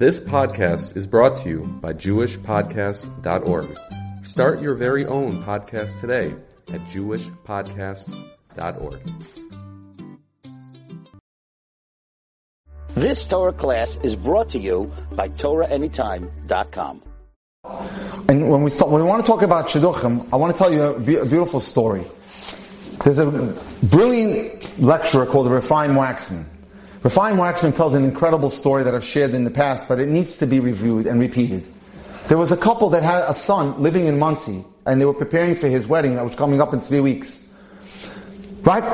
This podcast is brought to you by JewishPodcasts.org. Start your very own podcast today at JewishPodcasts.org. This Torah class is brought to you by TorahAnytime.com. And when we, start, when we want to talk about Shidduchim, I want to tell you a, be- a beautiful story. There's a brilliant lecturer called Refaim Wachsman. Refaim Wachsman tells an incredible story that I've shared in the past, but it needs to be reviewed and repeated. There was a couple that had a son living in Monsey, and they were preparing for his wedding that was coming up in three weeks. Right?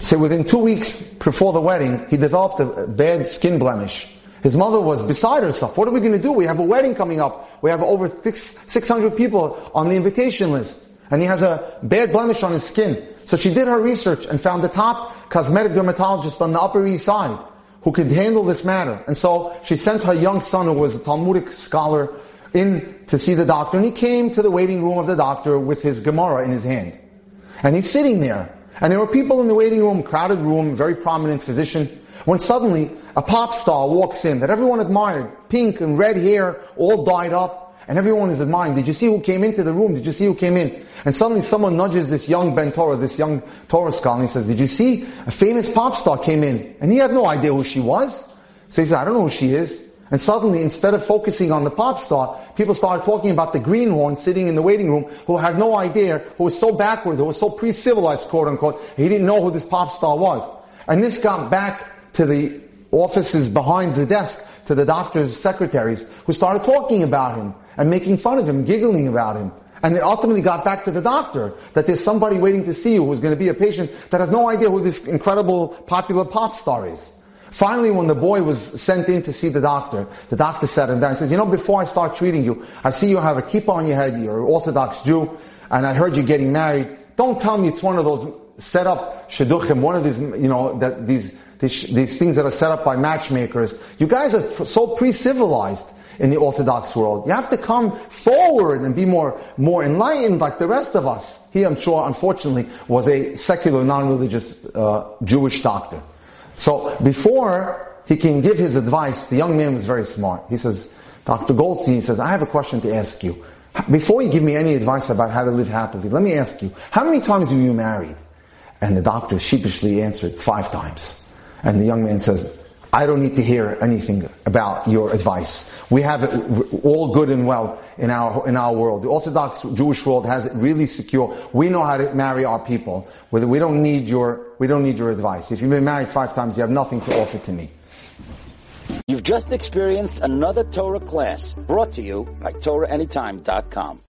So within two weeks before the wedding, he developed a bad skin blemish. His mother was beside herself. What are we going to do? We have a wedding coming up. We have over 600 people on the invitation list. And he has a bad blemish on his skin. So she did her research and found the top cosmetic dermatologist on the Upper East Side who could handle this matter. And so she sent her young son, who was a Talmudic scholar, in to see the doctor. And he came to the waiting room of the doctor with his Gemara in his hand. And he's sitting there. And there were people in the waiting room, crowded room, very prominent physician. When suddenly a pop star walks in that everyone admired, pink and red hair, all dyed up, and everyone is admiring. Did you see who came into the room? Did you see who came in? And suddenly someone nudges this young Ben Torah, this young Torah scholar, and he says, Did you see a famous pop star came in? And he had no idea who she was. So he said, I don't know who she is. And suddenly, instead of focusing on the pop star, people started talking about the greenhorn sitting in the waiting room who had no idea, who was so backward, who was so pre-civilized, quote unquote, he didn't know who this pop star was. And this got back to the offices behind the desk, to the doctor's secretaries, who started talking about him and making fun of him, giggling about him. And it ultimately got back to the doctor that there's somebody waiting to see you who's going to be a patient that has no idea who this incredible popular pop star is. Finally, when the boy was sent in to see the doctor, the doctor sat him down and says, you know, before I start treating you, I see you have a kippah on your head, you're an Orthodox Jew, and I heard you're getting married. Don't tell me it's one of those set up shidduchim, one of these, you know, that these, these, these things that are set up by matchmakers. You guys are so pre-civilized in the Orthodox world. You have to come forward and be more, more enlightened like the rest of us. He, I'm sure, unfortunately, was a secular, non-religious uh, Jewish doctor. So before he can give his advice, the young man was very smart. He says, Dr. Goldstein says, I have a question to ask you. Before you give me any advice about how to live happily, let me ask you, how many times were you married? And the doctor sheepishly answered, five times. And the young man says, I don't need to hear anything about your advice. We have it all good and well in our, in our world. The Orthodox Jewish world has it really secure. We know how to marry our people. We don't need your, we don't need your advice. If you've been married five times, you have nothing to offer to me. You've just experienced another Torah class brought to you by TorahAnytime.com.